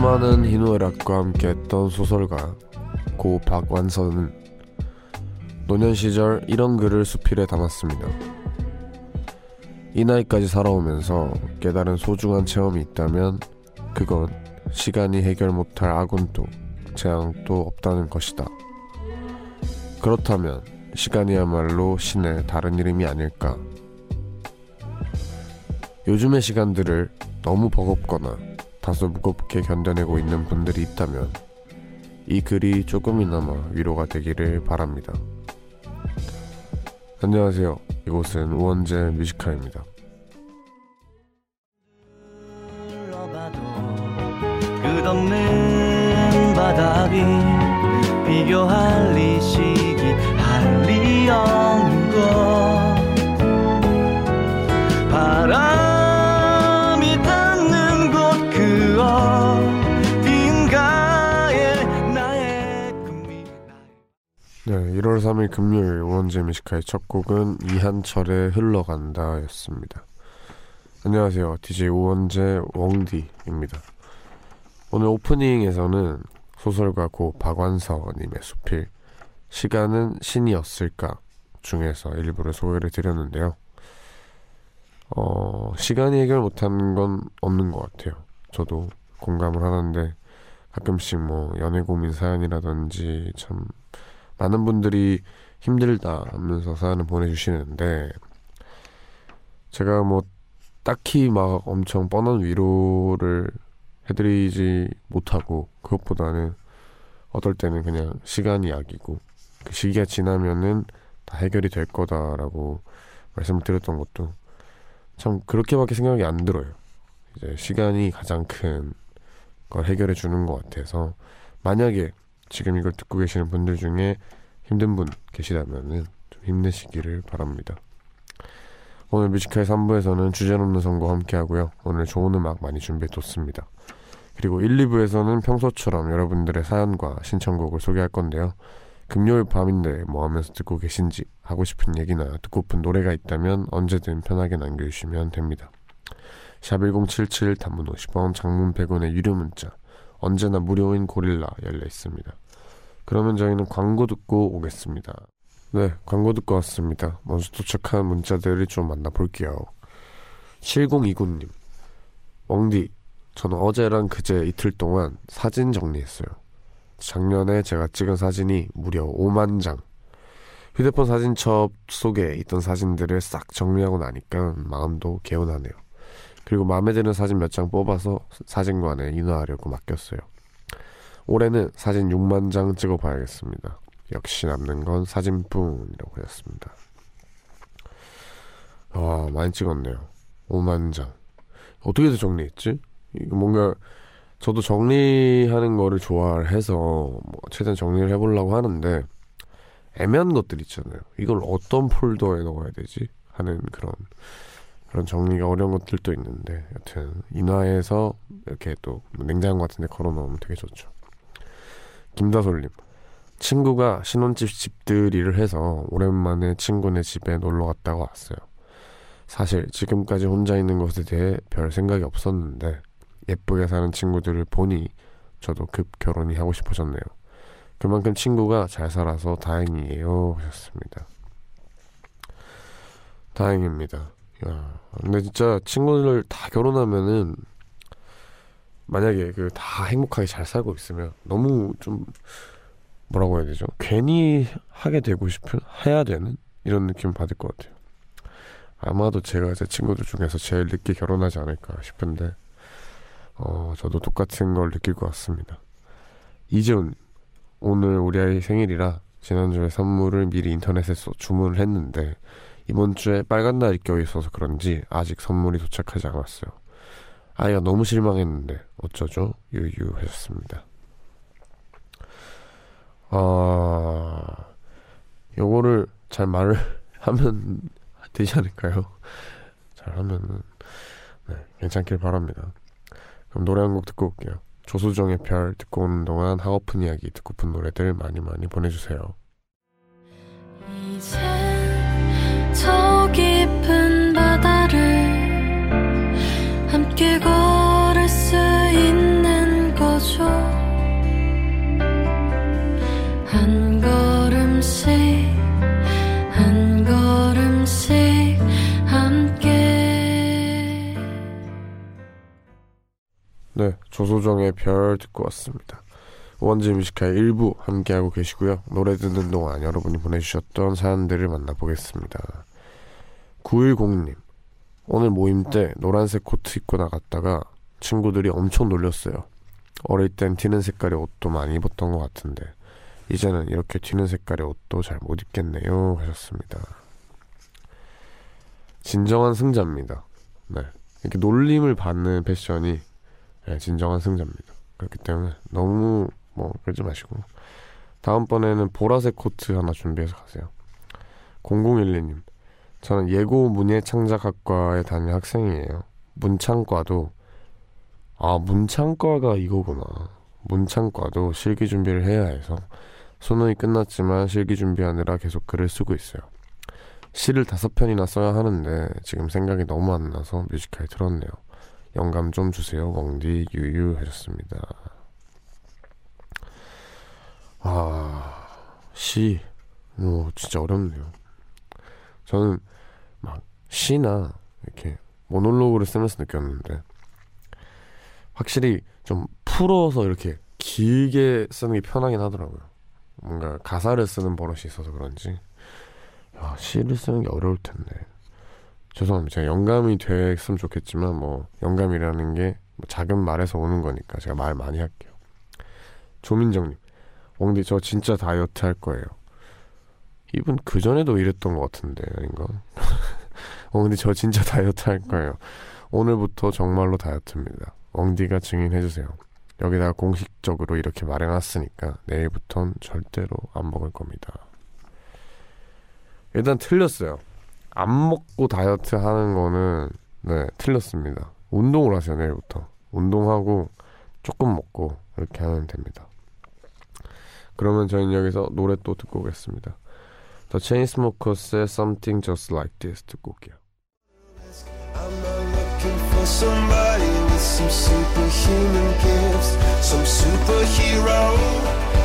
수많은 희노애락과 함께했던 소설가 고 박완서는 노년 시절 이런 글을 수필에 담았습니다. 이 나이까지 살아오면서 깨달은 소중한 체험이 있다면 그건 시간이 해결 못할 아군도 재앙도 없다는 것이다. 그렇다면 시간이야말로 신의 다른 이름이 아닐까. 요즘의 시간들을 너무 버겁거나 다소 무겁게 견뎌내고 있는 분들이 있다면 이 글이 조금이나마 위로가 되기를 바랍니다. 안녕하세요. 이곳은 우원재 뮤지카입니다. 끝없는 바닥이 비교할 리 시기 할리 없는 것 바람 1월 3일 금요일 우원재 뮤지카의 첫 곡은 이한철의 흘러간다 였습니다. 안녕하세요. DJ 우원재 웡디입니다. 오늘 오프닝에서는 소설가 고 박완서님의 수필 시간은 신이었을까 중에서 일부를 소개를 드렸는데요. 어, 시간이 해결 못하는 건 없는 것 같아요. 저도 공감을 하는데 가끔씩 뭐 연애 고민 사연이라든지 참 많은 분들이 힘들다 하면서 사연을 보내주시는데 제가 뭐 딱히 막 엄청 뻔한 위로를 해드리지 못하고 그것보다는 어떨 때는 그냥 시간이 약이고 그 시기가 지나면은 다 해결이 될 거다라고 말씀을 드렸던 것도 참 그렇게밖에 생각이 안 들어요. 이제 시간이 가장 큰 걸 해결해 주는 것 같아서 만약에 지금 이걸 듣고 계시는 분들 중에 힘든 분 계시다면은 좀 힘내시기를 바랍니다. 오늘 뮤지컬 3부에서는 주제넘는 선거 함께 하고요. 오늘 좋은 음악 많이 준비해뒀습니다. 그리고 1, 2부에서는 평소처럼 여러분들의 사연과 신청곡을 소개할 건데요. 금요일 밤인데 뭐 하면서 듣고 계신지 하고 싶은 얘기나 듣고픈 노래가 있다면 언제든 편하게 남겨주시면 됩니다. 샵 1077 단문 50원 장문 100원의 유료 문자 언제나 무료인 고릴라 열려 있습니다. 그러면 저희는 광고 듣고 오겠습니다. 네, 광고 듣고 왔습니다. 먼저 도착한 문자들을 좀 만나볼게요. 7029님 멍디 저는 어제랑 그제 이틀 동안 사진 정리했어요. 작년에 제가 찍은 사진이 무려 5만 장. 휴대폰 사진첩 속에 있던 사진들을 싹 정리하고 나니까 마음도 개운하네요. 그리고 마음에 드는 사진 몇 장 뽑아서 사진관에 인화하려고 맡겼어요. 올해는 사진 6만 장 찍어봐야겠습니다. 역시 남는 건 사진뿐이라고 하셨습니다. 와, 많이 찍었네요. 5만 장. 어떻게 정리했지? 뭔가 저도 정리하는 거를 좋아해서 뭐 최대한 정리를 해보려고 하는데 애매한 것들 있잖아요. 이걸 어떤 폴더에 넣어야 되지? 하는 그런 그런 정리가 어려운 것들도 있는데 여튼 인화해서 이렇게 또 냉장고 같은 데 걸어 놓으면 되게 좋죠. 김다솔님 친구가 신혼집 집들이를 해서 오랜만에 친구네 집에 놀러 갔다가 왔어요. 사실 지금까지 혼자 있는 것에 대해 별 생각이 없었는데 예쁘게 사는 친구들을 보니 저도 급 결혼이 하고 싶어졌네요. 그만큼 친구가 잘 살아서 다행이에요. 하셨습니다. 다행입니다. 야, 근데 진짜 친구들 다 결혼하면은 만약에 그 다 행복하게 잘 살고 있으면 너무 좀 뭐라고 해야 되죠? 괜히 하게 되고 싶은 해야 되는 이런 느낌 받을 것 같아요. 아마도 제가 제 친구들 중에서 제일 늦게 결혼하지 않을까 싶은데 어, 저도 똑같은 걸 느낄 것 같습니다. 이재훈, 오늘 우리 아이 생일이라 지난주에 선물을 미리 인터넷에서 주문을 했는데 이번 주에 빨간 날이 껴 있어서 그런지 아직 선물이 도착하지 않았어요. 아이가 너무 실망했는데 어쩌죠? 유유 하셨습니다. 아, 요거를 잘 말을 하면 되지 않을까요? 잘 하면은 네, 괜찮길 바랍니다. 그럼 노래 한 곡 듣고 올게요. 조수정의 별 듣고 오는 동안 하고픈 이야기 듣고픈 노래들 많이 많이 보내주세요. 조소정의 별 듣고 왔습니다. 우원재 Music High의 일부 함께하고 계시고요. 노래 듣는 동안 여러분이 보내주셨던 사연들을 만나보겠습니다. 910님 오늘 모임 때 노란색 코트 입고 나갔다가 친구들이 엄청 놀렸어요. 어릴 땐 튀는 색깔의 옷도 많이 입었던 것 같은데 이제는 이렇게 튀는 색깔의 옷도 잘 못 입겠네요 하셨습니다. 진정한 승자입니다. 네. 이렇게 놀림을 받는 패션이 네, 진정한 승자입니다. 그렇기 때문에 너무 뭐 그러지 마시고 다음번에는 보라색 코트 하나 준비해서 가세요. 0012님 저는 예고 문예창작학과에 다니는 학생이에요. 문창과도 아 문창과가 이거구나. 문창과도 실기 준비를 해야 해서 수능이 끝났지만 실기 준비하느라 계속 글을 쓰고 있어요. 시를 다섯 편이나 써야 하는데 지금 생각이 너무 안 나서 뮤지컬 들었네요. 영감 좀 주세요. 웡디 유유 하셨습니다. 아, 시. 뭐, 진짜 어렵네요. 저는 막 시나 이렇게 모놀로그를 쓰면서 느꼈는데 확실히 좀 풀어서 이렇게 길게 쓰는 게 편하긴 하더라고요. 뭔가 가사를 쓰는 버릇이 있어서 그런지 야, 시를 쓰는 게 어려울 텐데 죄송합니다. 제가 영감이 됐으면 좋겠지만 뭐 영감이라는 게뭐 작은 말에서 오는 거니까 제가 말 많이 할게요. 조민정님, 엉디 저 진짜 다이어트 할 거예요. 이분 그 전에도 이랬던 것 같은데 아닌가? 어 근데 저 진짜 다이어트 할 거예요. 오늘부터 정말로 다이어트입니다. 엉디가 증인해주세요. 여기다가 공식적으로 이렇게 말해놨으니까 내일부턴 절대로 안 먹을 겁니다. 일단 틀렸어요. 안 먹고 다이어트 하는 거는 네 틀렸습니다. 운동을 하세요 내일부터. 운동하고 조금 먹고 이렇게 하면 됩니다. 그러면 저희는 여기서 노래 또 듣고 오겠습니다. The Chainsmokers의 Something Just Like This 듣고 올게요.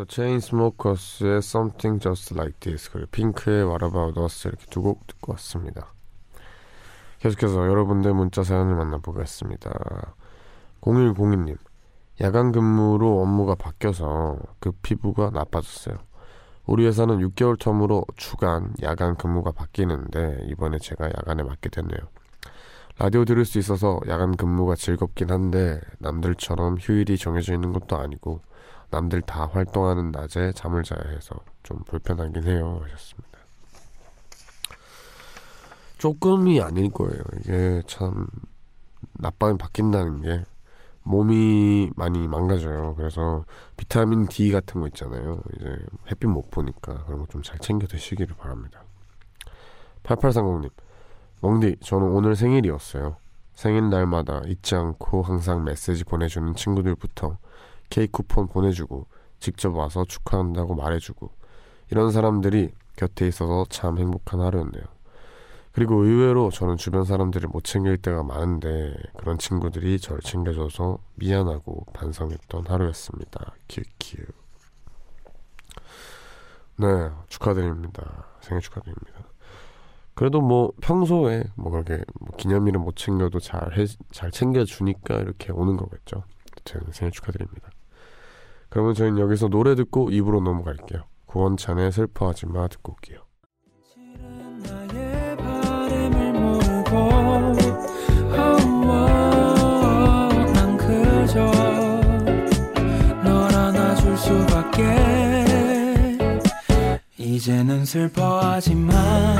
The Chainsmokers의 Something Just Like This 그리고 핑크의 What About Us 이렇게 두 곡 듣고 왔습니다. 계속해서 여러분들 문자 사연을 만나보겠습니다. 0102님 야간 근무로 업무가 바뀌어서 그 피부가 나빠졌어요. 우리 회사는 6개월 텀으로 주간 야간 근무가 바뀌는데 이번에 제가 야간에 맡게 됐네요. 라디오 들을 수 있어서 야간 근무가 즐겁긴 한데 남들처럼 휴일이 정해져 있는 것도 아니고 남들 다 활동하는 낮에 잠을 자야 해서 좀 불편하긴 해요 하셨습니다. 조금이 아닐 거예요. 이게 참 낮밤이 바뀐다는 게 몸이 많이 망가져요. 그래서 비타민 D 같은 거 있잖아요. 이제 햇빛 못 보니까 그런 거 좀 잘 챙겨 드시기를 바랍니다. 8830님, 멍디, 저는 오늘 생일이었어요. 생일날마다 잊지 않고 항상 메시지 보내주는 친구들부터 케이크 쿠폰 보내주고 직접 와서 축하한다고 말해주고 이런 사람들이 곁에 있어서 참 행복한 하루였네요. 그리고 의외로 저는 주변 사람들을 못 챙길 때가 많은데 그런 친구들이 저를 챙겨줘서 미안하고 반성했던 하루였습니다. 큐큐. 네, 축하드립니다. 생일 축하드립니다. 그래도 뭐 평소에 뭐 그렇게 뭐 기념일은 못 챙겨도 잘, 해, 잘 챙겨주니까 이렇게 오는 거겠죠. 아무튼 생일 축하드립니다. 그러면 저희는 여기서 노래 듣고 입으로 넘어갈게요. 구원찬의 슬퍼하지 마 듣고 올게요. 이제는 슬퍼하지 마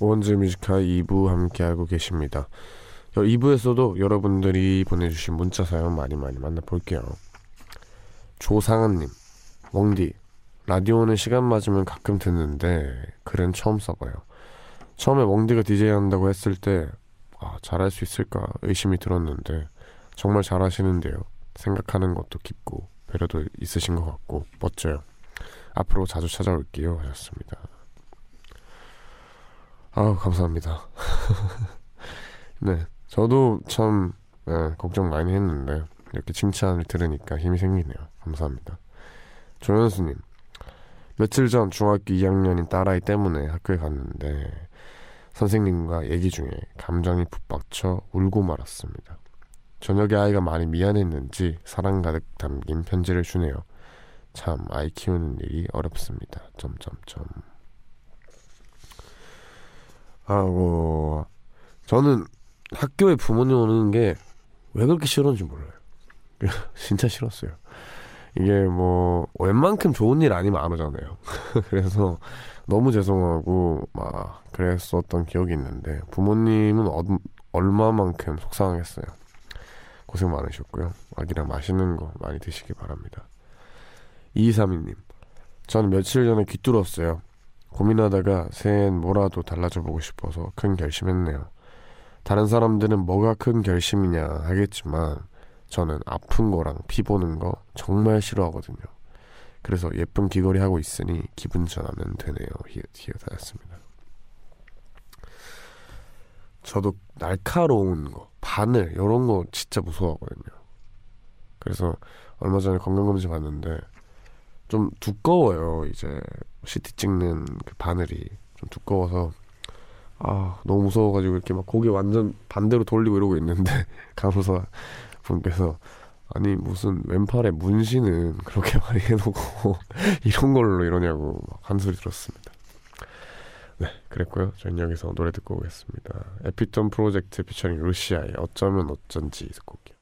오원즈 뮤지카이 2부 함께하고 계십니다. 2부에서도 여러분들이 보내주신 문자 사연 많이 많이 만나볼게요. 조상은님, 멍디, 라디오는 시간 맞으면 가끔 듣는데 글은 처음 써봐요. 처음에 멍디가 DJ 한다고 했을 때 아, 잘할 수 있을까 의심이 들었는데 정말 잘하시는데요. 생각하는 것도 깊고 배려도 있으신 것 같고 멋져요. 앞으로 자주 찾아올게요 하셨습니다. 아우 감사합니다. 네, 저도 참 네, 걱정 많이 했는데 이렇게 칭찬을 들으니까 힘이 생기네요. 감사합니다. 조현수님, 며칠 전 중학교 2학년인 딸아이 때문에 학교에 갔는데 선생님과 얘기 중에 감정이 북받쳐 울고 말았습니다. 저녁에 아이가 많이 미안했는지 사랑 가득 담긴 편지를 주네요. 참 아이 키우는 일이 어렵습니다. 점점점. 하고 저는 학교에 부모님 오는 게 왜 그렇게 싫었는지 몰라요. 진짜 싫었어요. 이게 뭐 웬만큼 좋은 일 아니면 안 오잖아요. 그래서 너무 죄송하고 막 그랬었던 기억이 있는데 부모님은 어, 얼마만큼 속상하겠어요. 고생 많으셨고요. 아기랑 맛있는 거 많이 드시기 바랍니다. 2232님 저는 며칠 전에 귀 뚫었어요. 고민하다가 새해엔 뭐라도 달라져 보고 싶어서 큰 결심했네요. 다른 사람들은 뭐가 큰 결심이냐 하겠지만 저는 아픈 거랑 피 보는 거 정말 싫어하거든요. 그래서 예쁜 귀걸이 하고 있으니 기분 전하면 되네요. 히읗히읗하였습니다. 저도 날카로운 거, 바늘 이런 거 진짜 무서워하거든요. 그래서 얼마 전에 건강검진 봤는데 좀 두꺼워요. 이제 CT 찍는 그 바늘이 좀 두꺼워서 아 너무 무서워가지고 이렇게 막 고개 완전 반대로 돌리고 이러고 있는데 간호사 분께서 아니 무슨 왼팔에 문신은 그렇게 많이 해놓고 이런 걸로 이러냐고 한 소리 들었습니다. 네, 그랬고요. 저희는 여기서 노래 듣고 오겠습니다. 에피톤 프로젝트 피처링 루시아의 어쩌면 어쩐지 듣고 올게요.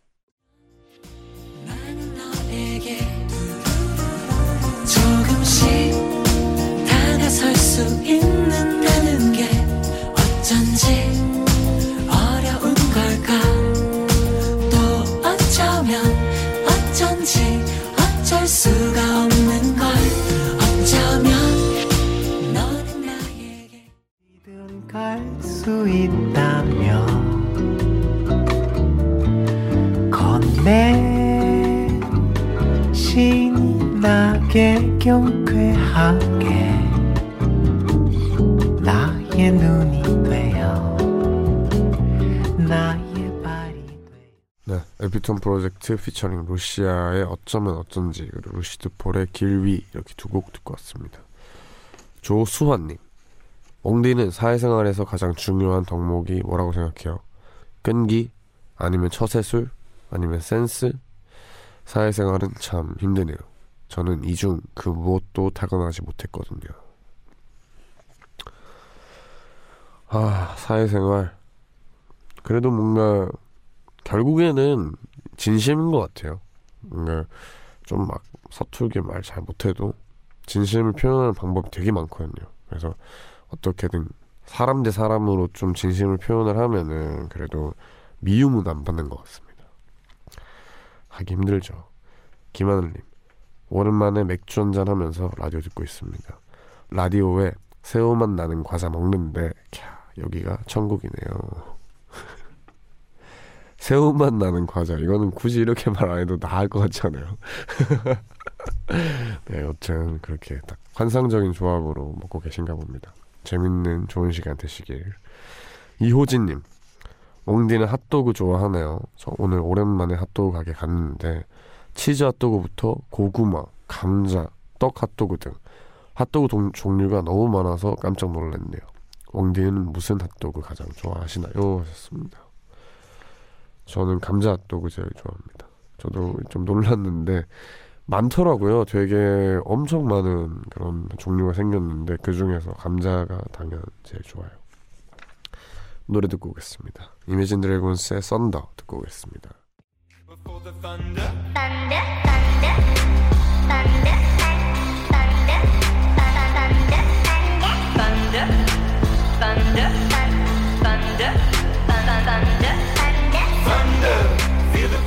네, 에피톤 프로젝트 피처링 루시아의 어쩌면 어쩐지 그리고 루시드 폴의 길 위 이렇게 두 곡 듣고 왔습니다. 조수환님, 엉디는 사회생활에서 가장 중요한 덕목이 뭐라고 생각해요? 끈기? 아니면 처세술? 아니면 센스? 사회생활은 참 힘드네요. 저는 이중 그 무엇도 타고나지 못했거든요. 아, 사회생활. 그래도 뭔가 결국에는 진심인 것 같아요. 뭔가 좀막 서툴게 말 잘 못해도 진심을 표현하는 방법이 되게 많거든요. 그래서 어떻게든 사람 대 사람으로 좀 진심을 표현을 하면은 그래도 미움은 안 받는 것 같습니다. 하기 힘들죠. 김하늘님, 오랜만에 맥주 한잔 하면서 라디오 듣고 있습니다. 라디오에 새우맛 나는 과자 먹는데, 캬, 여기가 천국이네요. 새우맛 나는 과자. 이거는 굳이 이렇게 말 안 해도 나을 것 같지 않아요? 네, 여튼 그렇게 딱 환상적인 조합으로 먹고 계신가 봅니다. 재밌는 좋은 시간 되시길. 이호진님, 몽디는 핫도그 좋아하네요. 저 오늘 오랜만에 핫도그 가게 갔는데 치즈 핫도그부터 고구마, 감자, 떡 핫도그 등 핫도그 동- 종류가 너무 많아서 깜짝 놀랐네요. 몽디는 무슨 핫도그 가장 좋아하시나요? 하셨습니다. 저는 감자 핫도그 제일 좋아합니다. 저도 좀 놀랐는데 많더라고요. 되게 엄청 많은 그런 종류가 생겼는데 그 중에서 감자가 당연 제일 좋아요. 노래 듣고 오겠습니다. 이매진 드래곤스의 썬더 듣고 오겠습니다.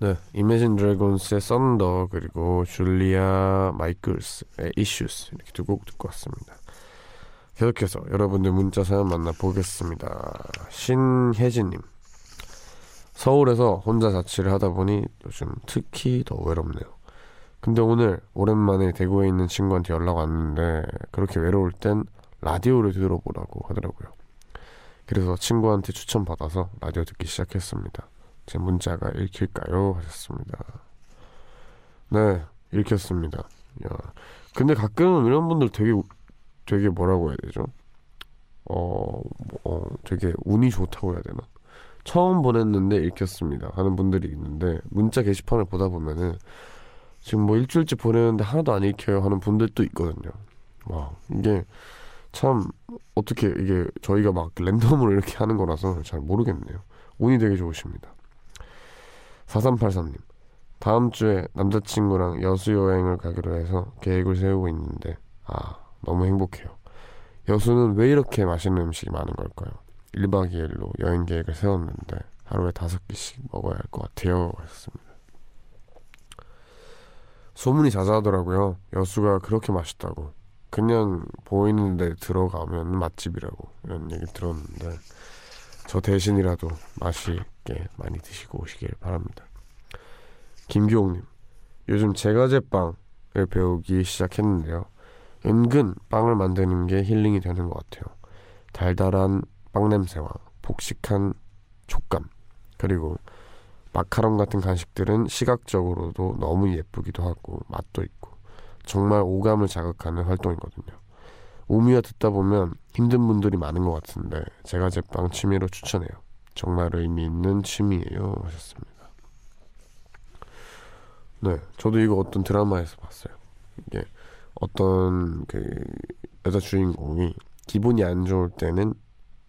네, 이매진 드래곤스의 썬더 그리고 줄리아 마이클스의 이슈스 이렇게 두 곡 듣고 왔습니다. 계속해서 여러분들 문자 사연 만나보겠습니다. 신혜진님 서울에서 혼자 자취를 하다 보니 요즘 특히 더 외롭네요. 근데 오늘 오랜만에 대구에 있는 친구한테 연락 왔는데 그렇게 외로울 땐 라디오를 들어보라고 하더라고요. 그래서 친구한테 추천받아서 라디오 듣기 시작했습니다. 제 문자가 읽힐까요? 하셨습니다. 네, 읽혔습니다. 야, 근데 가끔 이런 분들 되게 되게 뭐라고 해야 되죠? 어, 어, 되게 운이 좋다고 해야 되나? 처음 보냈는데 읽혔습니다. 하는 분들이 있는데 문자 게시판을 보다 보면은 지금 뭐 일주일째 보내는데 하나도 안 읽혀요 하는 분들도 있거든요. 와, 이게 참 어떻게 이게 저희가 막 랜덤으로 이렇게 하는 거라서 잘 모르겠네요. 운이 되게 좋으십니다. 4383님. 다음 주에 남자친구랑 여수 여행을 가기로 해서 계획을 세우고 있는데 아 너무 행복해요. 여수는 왜 이렇게 맛있는 음식이 많은 걸까요? 1박 2일로 여행 계획을 세웠는데 하루에 다섯 끼씩 먹어야 할 것 같아요. 하셨습니다. 소문이 자자하더라고요. 여수가 그렇게 맛있다고. 그냥 보이는 데 들어가면 맛집이라고 이런 얘기 들었는데 저 대신이라도 맛있게 많이 드시고 오시길 바랍니다. 김기홍님, 요즘 제과제빵을 배우기 시작했는데요. 은근 빵을 만드는 게 힐링이 되는 것 같아요. 달달한 빵 냄새와 복식한 촉감, 그리고 마카롱 같은 간식들은 시각적으로도 너무 예쁘기도 하고 맛도 있고 정말 오감을 자극하는 활동이거든요. 오미와 듣다 보면 힘든 분들이 많은 것 같은데 제가 제빵 취미로 추천해요. 정말 의미 있는 취미예요 하셨습니다. 네, 저도 이거 어떤 드라마에서 봤어요. 이게 어떤 그 여자 주인공이 기분이 안 좋을 때는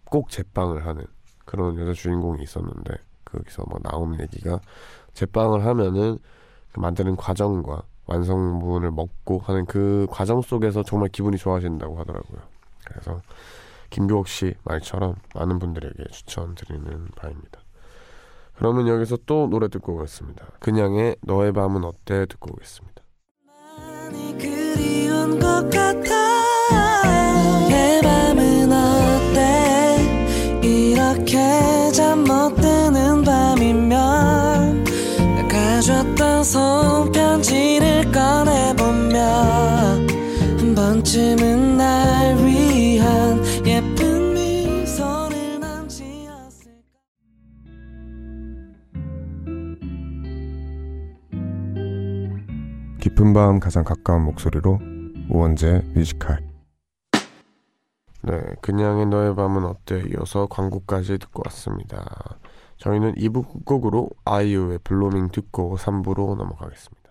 꼭 제빵을 하는 그런 여자 주인공이 있었는데 거기서 막 나오는 얘기가 제빵을 하면은 그 만드는 과정과 완성분을 먹고 하는 그 과정 속에서 정말 기분이 좋아진다고 하더라고요. 그래서 김교옥 씨 말처럼 많은 분들에게 추천드리는 바입니다. 그러면 여기서 또 노래 듣고 오겠습니다. 그냥의 너의 밤은 어때 듣고 오겠습니다. 깊은 밤 가장 가까운 목소리로 우원재 뮤지컬 네, 그냥의 너의 밤은 어때 이어서 광고까지 듣고 왔습니다. 저희는 2부 곡으로 아이유의 블로밍 듣고 3부로 넘어가겠습니다.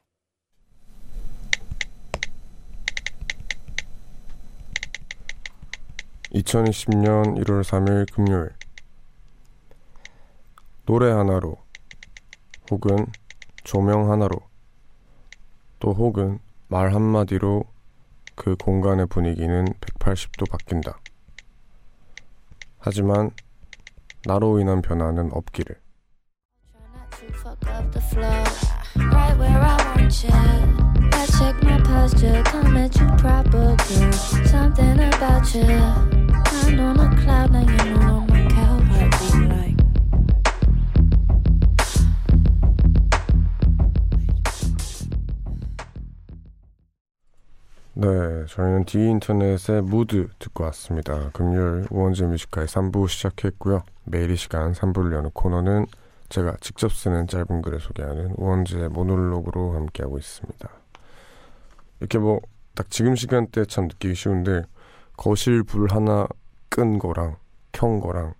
(2020년 1월 3일) 금요일 노래 하나로 혹은 조명 하나로 또 혹은 말 한마디로 그 공간의 분위기는 180도 바뀐다. 하지만 나로 인한 변화는 없기를. Check my posture, come at you proper, girl. Something about you. I'm on a cloud, now you know on my couch. Heartbeat like. 네, 저희는 The Internet의 Mood 듣고 왔습니다. 금요일 우원재 Music High의 3부 시작했고요. 매일 이 시간 3부를 여는 코너는 제가 직접 쓰는 짧은 글을 소개하는 우원재의 모놀로그로 함께하고 있습니다. 이렇게 뭐 딱 지금 시간대 참 느끼기 쉬운데 거실 불 하나 끈 거랑 켠 거랑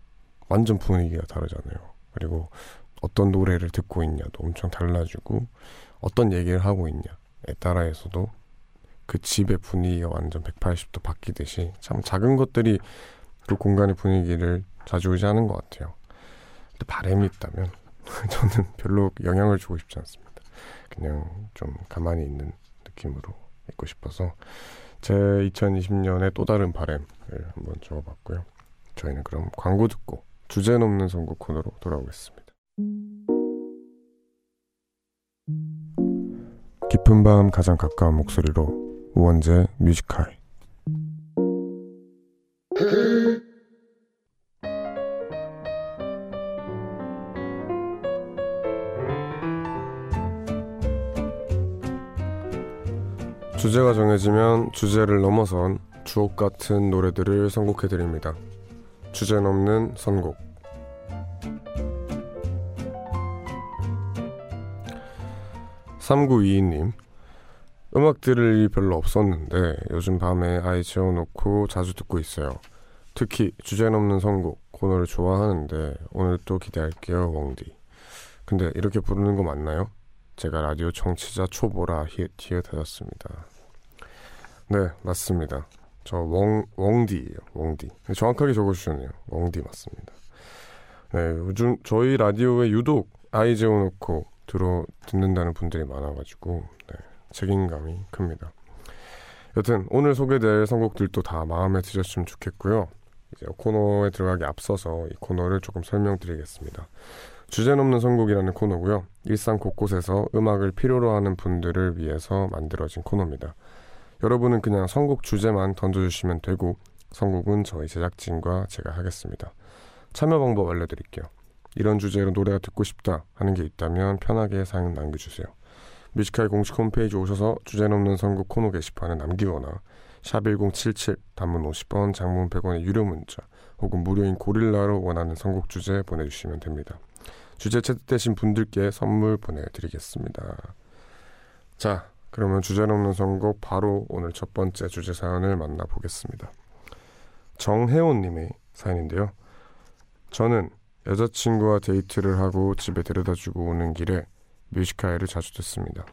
완전 분위기가 다르잖아요. 그리고 어떤 노래를 듣고 있냐도 엄청 달라지고 어떤 얘기를 하고 있냐에 따라서도 그 집의 분위기가 완전 180도 바뀌듯이 참 작은 것들이 그 공간의 분위기를 좌지우지하는 것 같아요. 근데 바람이 있다면 저는 별로 영향을 주고 싶지 않습니다. 그냥 좀 가만히 있는 느낌으로 있고 싶어서 제 2020년의 또 다른 바람을 한번 적어봤고요. 저희는 그럼 광고 듣고 주제 넘는 선곡 코너로 돌아오겠습니다. 깊은 밤 가장 가까운 목소리로 우원재 뮤지컬 주제가 정해지면 주제를 넘어선 주옥 같은 노래들을 선곡해 드립니다. 주제 넘는 선곡. (3922님) 음악 들을 일이 별로 없었는데 요즘 밤에 아이 재워놓고 자주 듣고 있어요. 특히 주제 넘는 선곡 코너를 좋아하는데 오늘 또 기대할게요 웡디. 근데 이렇게 부르는 거 맞나요? 제가 라디오 청취자 초보라 히읗 하셨습니다. 네 맞습니다. 저 웡, 웡디예요 웡디. 정확하게 적어주셨네요. 웡디 맞습니다. 네 요즘 저희 라디오에 유독 아이 재워놓고 들어 듣는다는 분들이 많아가지고 네, 책임감이 큽니다. 여튼 오늘 소개될 선곡들도 다 마음에 드셨으면 좋겠고요. 이제 코너에 들어가기 앞서서 이 코너를 조금 설명드리겠습니다. 주제 넘는 선곡이라는 코너고요. 일상 곳곳에서 음악을 필요로 하는 분들을 위해서 만들어진 코너입니다. 여러분은 그냥 선곡 주제만 던져주시면 되고 선곡은 저희 제작진과 제가 하겠습니다. 참여 방법 알려드릴게요. 이런 주제로 노래가 듣고 싶다 하는 게 있다면 편하게 사연 남겨주세요. 뮤지컬 공식 홈페이지 오셔서 주제 넘는 선곡 코너 게시판에 남기거나 샵1077 단문 50원 장문 100원의 유료 문자 혹은 무료인 고릴라로 원하는 선곡 주제 보내주시면 됩니다. 주제 채택되신 분들께 선물 보내드리겠습니다. 자 그러면 주제 넘는 선곡 바로 오늘 첫 번째 주제 사연을 만나보겠습니다. 정혜원님의 사연인데요. 저는 여자친구와 데이트를 하고 집에 데려다주고 오는 길에 뮤지컬을 자주 듣습니다.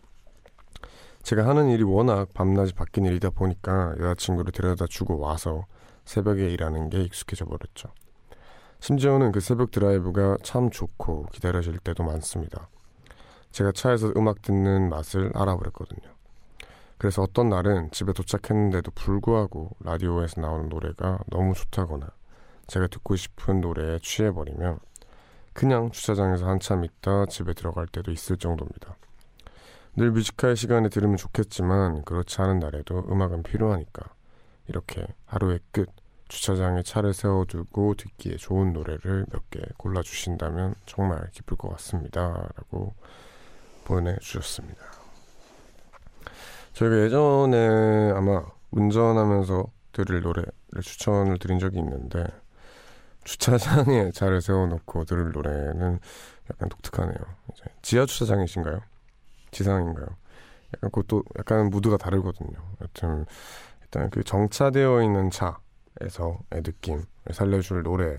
제가 하는 일이 워낙 밤낮이 바뀐 일이다 보니까 여자친구를 데려다 주고 와서 새벽에 일하는 게 익숙해져 버렸죠. 심지어는 그 새벽 드라이브가 참 좋고 기다려질 때도 많습니다. 제가 차에서 음악 듣는 맛을 알아버렸거든요. 그래서 어떤 날은 집에 도착했는데도 불구하고 라디오에서 나오는 노래가 너무 좋다거나 제가 듣고 싶은 노래에 취해버리면 그냥 주차장에서 한참 있다 집에 들어갈 때도 있을 정도입니다. 늘 Music High 시간에 들으면 좋겠지만 그렇지 않은 날에도 음악은 필요하니까 이렇게 하루의 끝 주차장에 차를 세워두고 듣기에 좋은 노래를 몇 개 골라주신다면 정말 기쁠 것 같습니다. 라고 보내주셨습니다. 저희가 예전에 아마 운전하면서 들을 노래를 추천을 드린 적이 있는데 주차장에 차를 세워놓고 들을 노래는 약간 독특하네요. 이제 지하 주차장이신가요? 지상인가요? 약간 그것도 약간 무드가 다르거든요. 여튼 일단 그 정차되어 있는 차에서의 느낌을 살려줄 노래.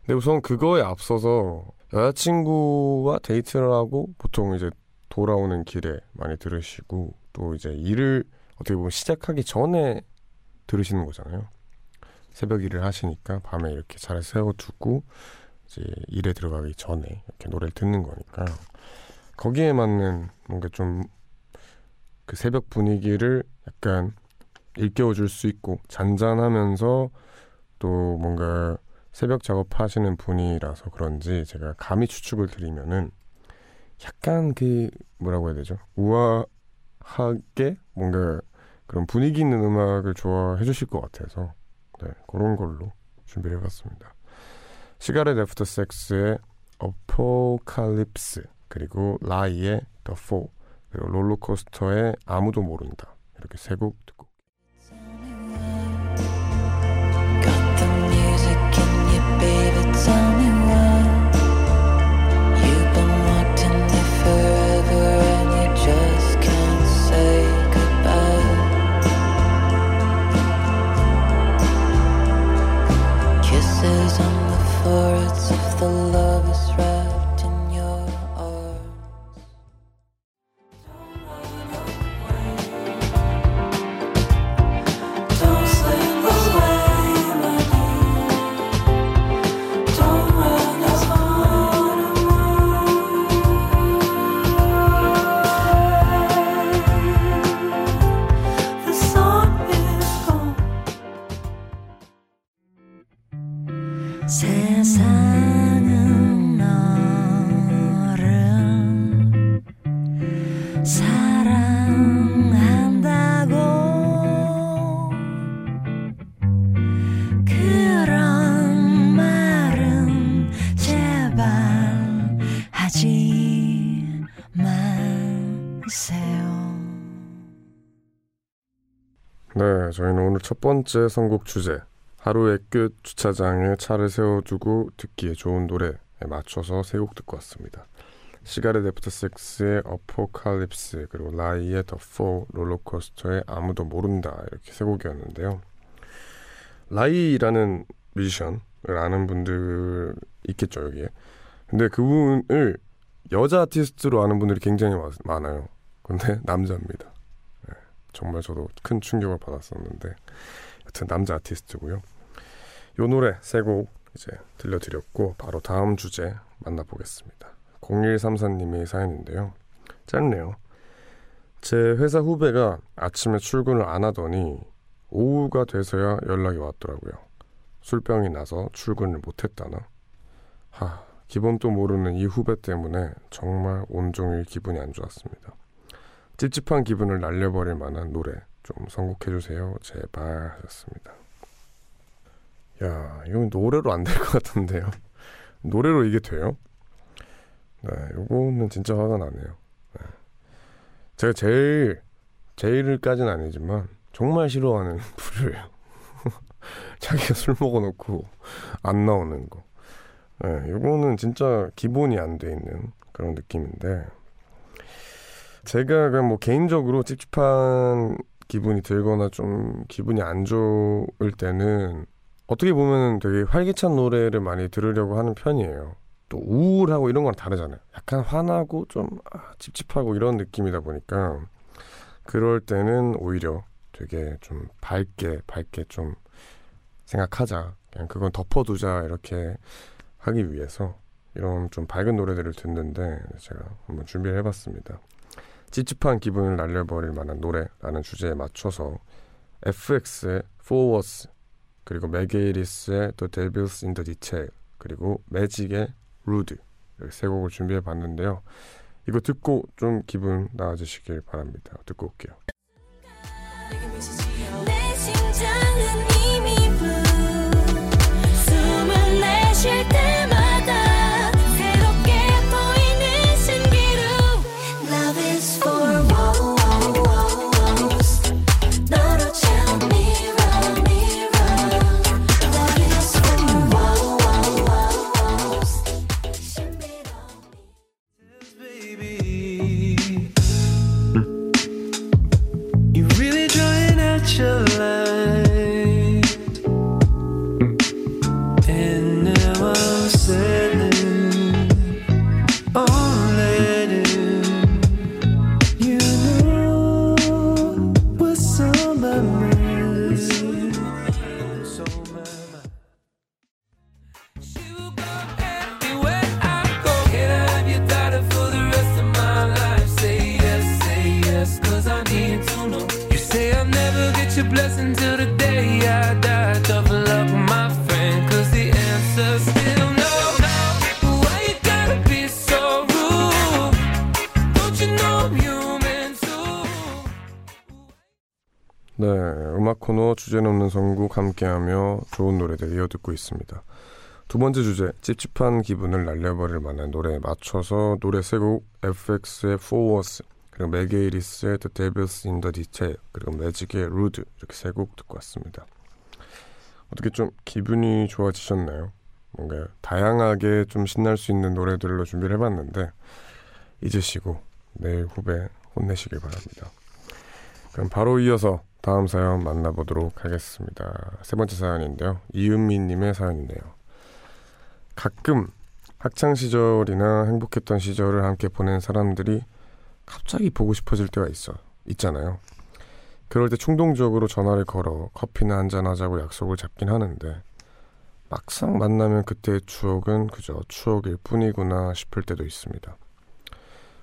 근데 우선 그거에 앞서서 여자친구와 데이트를 하고 보통 이제 돌아오는 길에 많이 들으시고 또 이제 일을 어떻게 보면 시작하기 전에 들으시는 거잖아요. 새벽 일을 하시니까 밤에 이렇게 잘 세워두고 이제 일에 들어가기 전에 이렇게 노래를 듣는 거니까 거기에 맞는 뭔가 좀 그 새벽 분위기를 약간 일깨워줄 수 있고 잔잔하면서 또 뭔가 새벽 작업하시는 분이라서 그런지 제가 감히 추측을 드리면은 약간 그 뭐라고 해야 되죠? 우아하게 뭔가 그런 분위기 있는 음악을 좋아해 주실 것 같아서 네, 그런 걸로 준비를 해봤습니다. 시가렛 애프터 섹스의 어포칼립스 그리고 Rhye의 The Fall 그리고 롤러코스터의 아무도 모른다 이렇게 세 곡 네, 저희는 오늘 첫 번째 선곡 주제 하루의 끝 주차장에 차를 세워두고 듣기에 좋은 노래에 맞춰서 세 곡 듣고 왔습니다. 시가렛 애프터 섹스의 어포칼립스 그리고 Rhye의 The Fall 롤러코스터의 아무도 모른다 이렇게 세 곡이었는데요. Rhye라는 뮤지션을 아는 분들 있겠죠 여기에. 근데 그분을 여자 아티스트로 아는 분들이 굉장히 많- 많아요. 근데 남자입니다. 네, 정말 저도 큰 충격을 받았었는데 여튼 남자 아티스트고요. 요 노래 세 곡 이제 들려드렸고 바로 다음 주제 만나보겠습니다. 0134님의 사연인데요. 짧네요. 제 회사 후배가 아침에 출근을 안 하더니 오후가 돼서야 연락이 왔더라고요. 술병이 나서 출근을 못했다나. 하, 기본도 모르는 이 후배 때문에 정말 온종일 기분이 안 좋았습니다. 찝찝한 기분을 날려버릴 만한 노래 좀 선곡해주세요. 제발 하셨습니다. 야, 이건 노래로 안 될 것 같은데요. 노래로 이게 돼요? 네, 요거는 진짜 화가 나네요. 네. 제가 제일, 제일까지는 아니지만, 정말 싫어하는 부류예요. 자기가 술 먹어놓고 안 나오는 거. 네, 요거는 진짜 기본이 안 돼 있는 그런 느낌인데, 제가 그냥 뭐 개인적으로 찝찝한 기분이 들거나 좀 기분이 안 좋을 때는 어떻게 보면 되게 활기찬 노래를 많이 들으려고 하는 편이에요. 또 우울하고 이런 건 다르잖아요. 약간 화나고 좀 아, 찝찝하고 이런 느낌이다 보니까 그럴 때는 오히려 되게 좀 밝게 밝게 좀 생각하자. 그냥 그건 덮어두자 이렇게 하기 위해서 이런 좀 밝은 노래들을 듣는데 제가 한번 준비를 해봤습니다. 찝찝한 기분을 날려버릴 만한 노래라는 주제에 맞춰서 FX의 Forwards 그리고 메게이리스의 Devils in the Detail 그리고 매직의 Rude 이렇게 세 곡을 준비해 봤는데요. 이거 듣고 좀 기분 나아지시길 바랍니다. 듣고 올게요. such a blessing till the day I die. Tough luck, my friend, cause the answer's still no. 네, 음악 코너 주제 넘는 선곡 함께하며 좋은 노래들 이어듣고 있습니다. 두 번째 주제, 찝찝한 기분을 날려버릴 만한 노래에 맞춰서 노래 세 곡 FX의 Forwards 그리고 메게이리스의 The Devil's in the Detail 그리고 매직의 Rude 이렇게 세 곡 듣고 왔습니다. 어떻게 좀 기분이 좋아지셨나요? 뭔가 다양하게 좀 신날 수 있는 노래들로 준비를 해봤는데 잊으시고 내일 후배 혼내시길 바랍니다. 그럼 바로 이어서 다음 사연 만나보도록 하겠습니다. 세 번째 사연인데요. 이은미님의 사연이네요. 가끔 학창 시절이나 행복했던 시절을 함께 보낸 사람들이 갑자기 보고 싶어질 때가 있어 있잖아요. 그럴 때 충동적으로 전화를 걸어 커피나 한잔 하자고 약속을 잡긴 하는데 막상 만나면 그때의 추억은 그저 추억일 뿐이구나 싶을 때도 있습니다.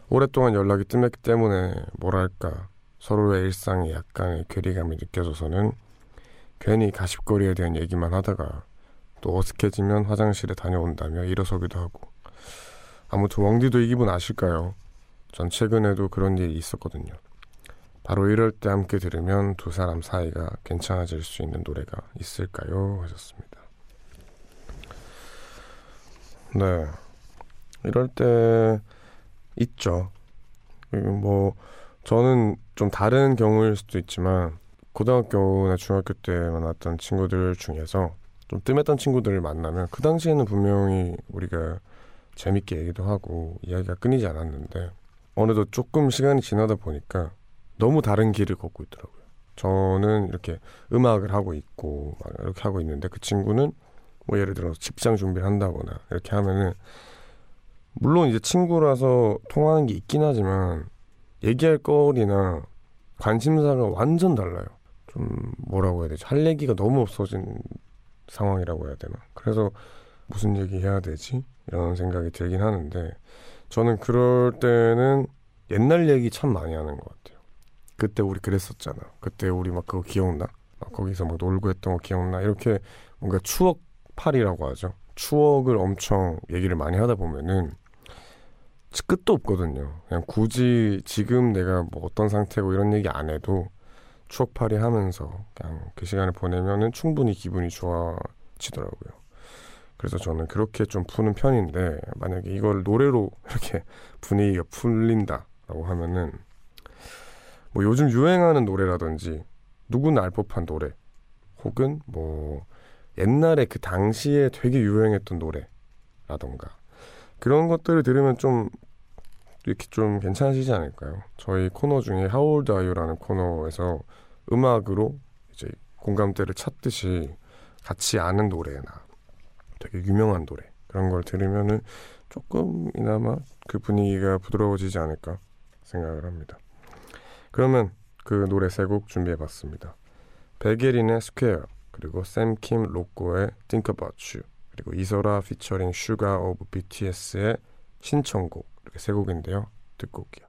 오랫동안 연락이 뜸했기 때문에 뭐랄까 서로의 일상에 약간의 괴리감이 느껴져서는 괜히 가십거리에 대한 얘기만 하다가 또 어색해지면 화장실에 다녀온다며 일어서기도 하고 아무튼 왕디도 이 기분 아실까요? 전 최근에도 그런 일이 있었거든요. 바로 이럴 때 함께 들으면 두 사람 사이가 괜찮아질 수 있는 노래가 있을까요? 하셨습니다. 네. 이럴 때 있죠. 뭐 저는 좀 다른 경우일 수도 있지만 고등학교나 중학교 때 만났던 친구들 중에서 좀 뜸했던 친구들을 만나면 그 당시에는 분명히 우리가 재밌게 얘기도 하고 이야기가 끊이지 않았는데 어느덧 조금 시간이 지나다 보니까 너무 다른 길을 걷고 있더라고요. 저는 이렇게 음악을 하고 있고 막 이렇게 하고 있는데 그 친구는 뭐 예를 들어서 직장 준비를 한다거나 이렇게 하면은 물론 이제 친구라서 통하는 게 있긴 하지만 얘기할 거리나 관심사가 완전 달라요. 좀 뭐라고 해야 되지? 할 얘기가 너무 없어진 상황이라고 해야 되나? 그래서 무슨 얘기 해야 되지? 이런 생각이 들긴 하는데 저는 그럴 때는 옛날 얘기 참 많이 하는 것 같아요. 그때 우리 그랬었잖아. 그때 우리 막 그거 기억나? 막 거기서 막 놀고 했던 거 기억나? 이렇게 뭔가 추억팔이라고 하죠. 추억을 엄청 얘기를 많이 하다 보면은 끝도 없거든요. 그냥 굳이 지금 내가 뭐 어떤 상태고 이런 얘기 안 해도 추억팔이 하면서 그냥 그 시간을 보내면은 충분히 기분이 좋아지더라고요. 그래서 저는 그렇게 좀 푸는 편인데 만약에 이걸 노래로 이렇게 분위기가 풀린다라고 하면은 뭐 요즘 유행하는 노래라든지 누구나 알 법한 노래 혹은 뭐 옛날에 그 당시에 되게 유행했던 노래라던가 그런 것들을 들으면 좀 이렇게 좀 괜찮으시지 않을까요? 저희 코너 중에 How Are You라는 코너에서 음악으로 이제 공감대를 찾듯이 같이 아는 노래나 되게 유명한 노래 그런 걸 들으면은 조금이나마 그 분위기가 부드러워지지 않을까 생각을 합니다. 그러면 그 노래 세 곡 준비해봤습니다. 백예린의 Square 그리고 샘킴 로꼬의 Think About You 그리고 이소라 featuring SUGA of BTS의 신청곡 이렇게 세 곡인데요. 듣고 올게요.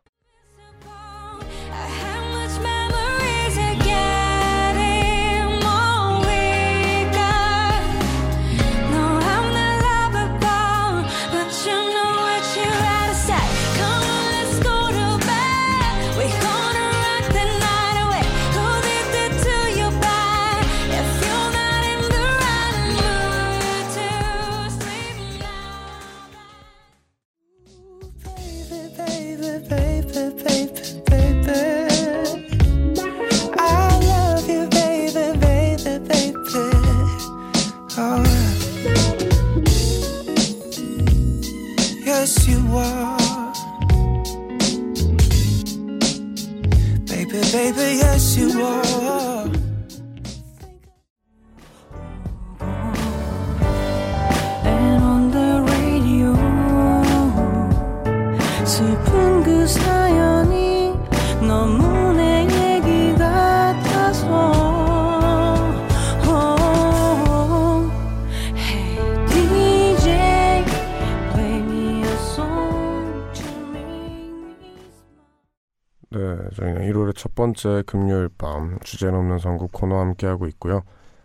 번째 금요일 밤 주제넘는 선곡 코너 함께하고 있고요.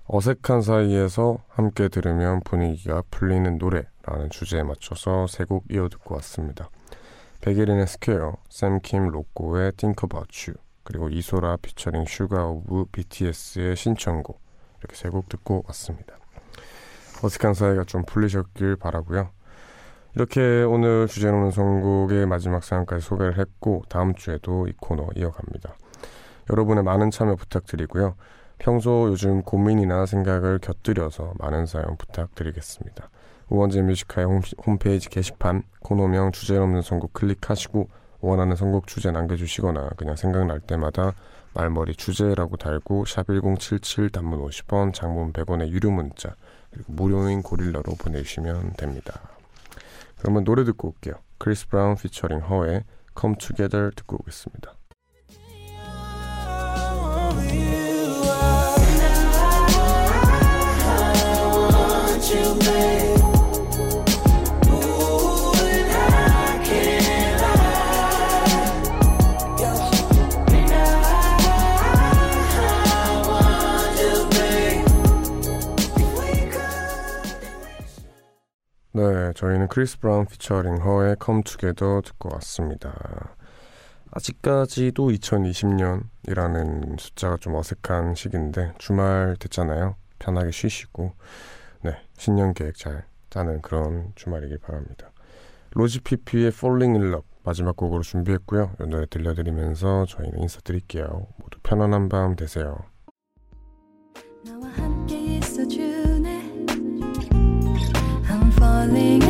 어색한 사이에서 함께 들으면 분위기가 풀리는 노래라는 주제에 맞춰서 세 곡 이어 듣고 왔습니다. 백예린의 Square, 샘킴 로꼬의 Think About You, 그리고 이소라 featuring SUGA of BTS의 신청곡 이렇게 세 곡 듣고 왔습니다. 어색한 사이가 좀 풀리셨길 바라고요. 이렇게 오늘 주제넘는 선곡의 마지막 사연까지 소개를 했고 다음 주에도 이 코너 이어갑니다. 여러분의 많은 참여 부탁드리고요. 평소 요즘 고민이나 생각을 곁들여서 많은 사연 부탁드리겠습니다. 우원재의 Music High 홈, 홈페이지 게시판 코너명 주제넘는 선곡 클릭하시고 원하는 선곡 주제 남겨주시거나 그냥 생각날 때마다 말머리 주제라고 달고 샵1077 단문 50원 장문 100원의 유료 문자 그리고 무료인 고릴라로 보내주시면 됩니다. 그러면 노래 듣고 올게요. Chris Brown 피처링 H.E.R.의 Come Together 듣고 오겠습니다. 저희는 Chris Brown 피처링 H.E.R.의 Come Together 듣고 왔습니다. 아직까지도 2020년이라는 숫자가 좀 어색한 시기인데 주말 됐잖아요. 편하게 쉬시고 네 신년 계획 잘 짜는 그런 주말이길 바랍니다. 로지피피의 Falling in Love 마지막 곡으로 준비했고요. 이 노래 들려드리면서 저희는 인사드릴게요. 모두 편안한 밤 되세요. falling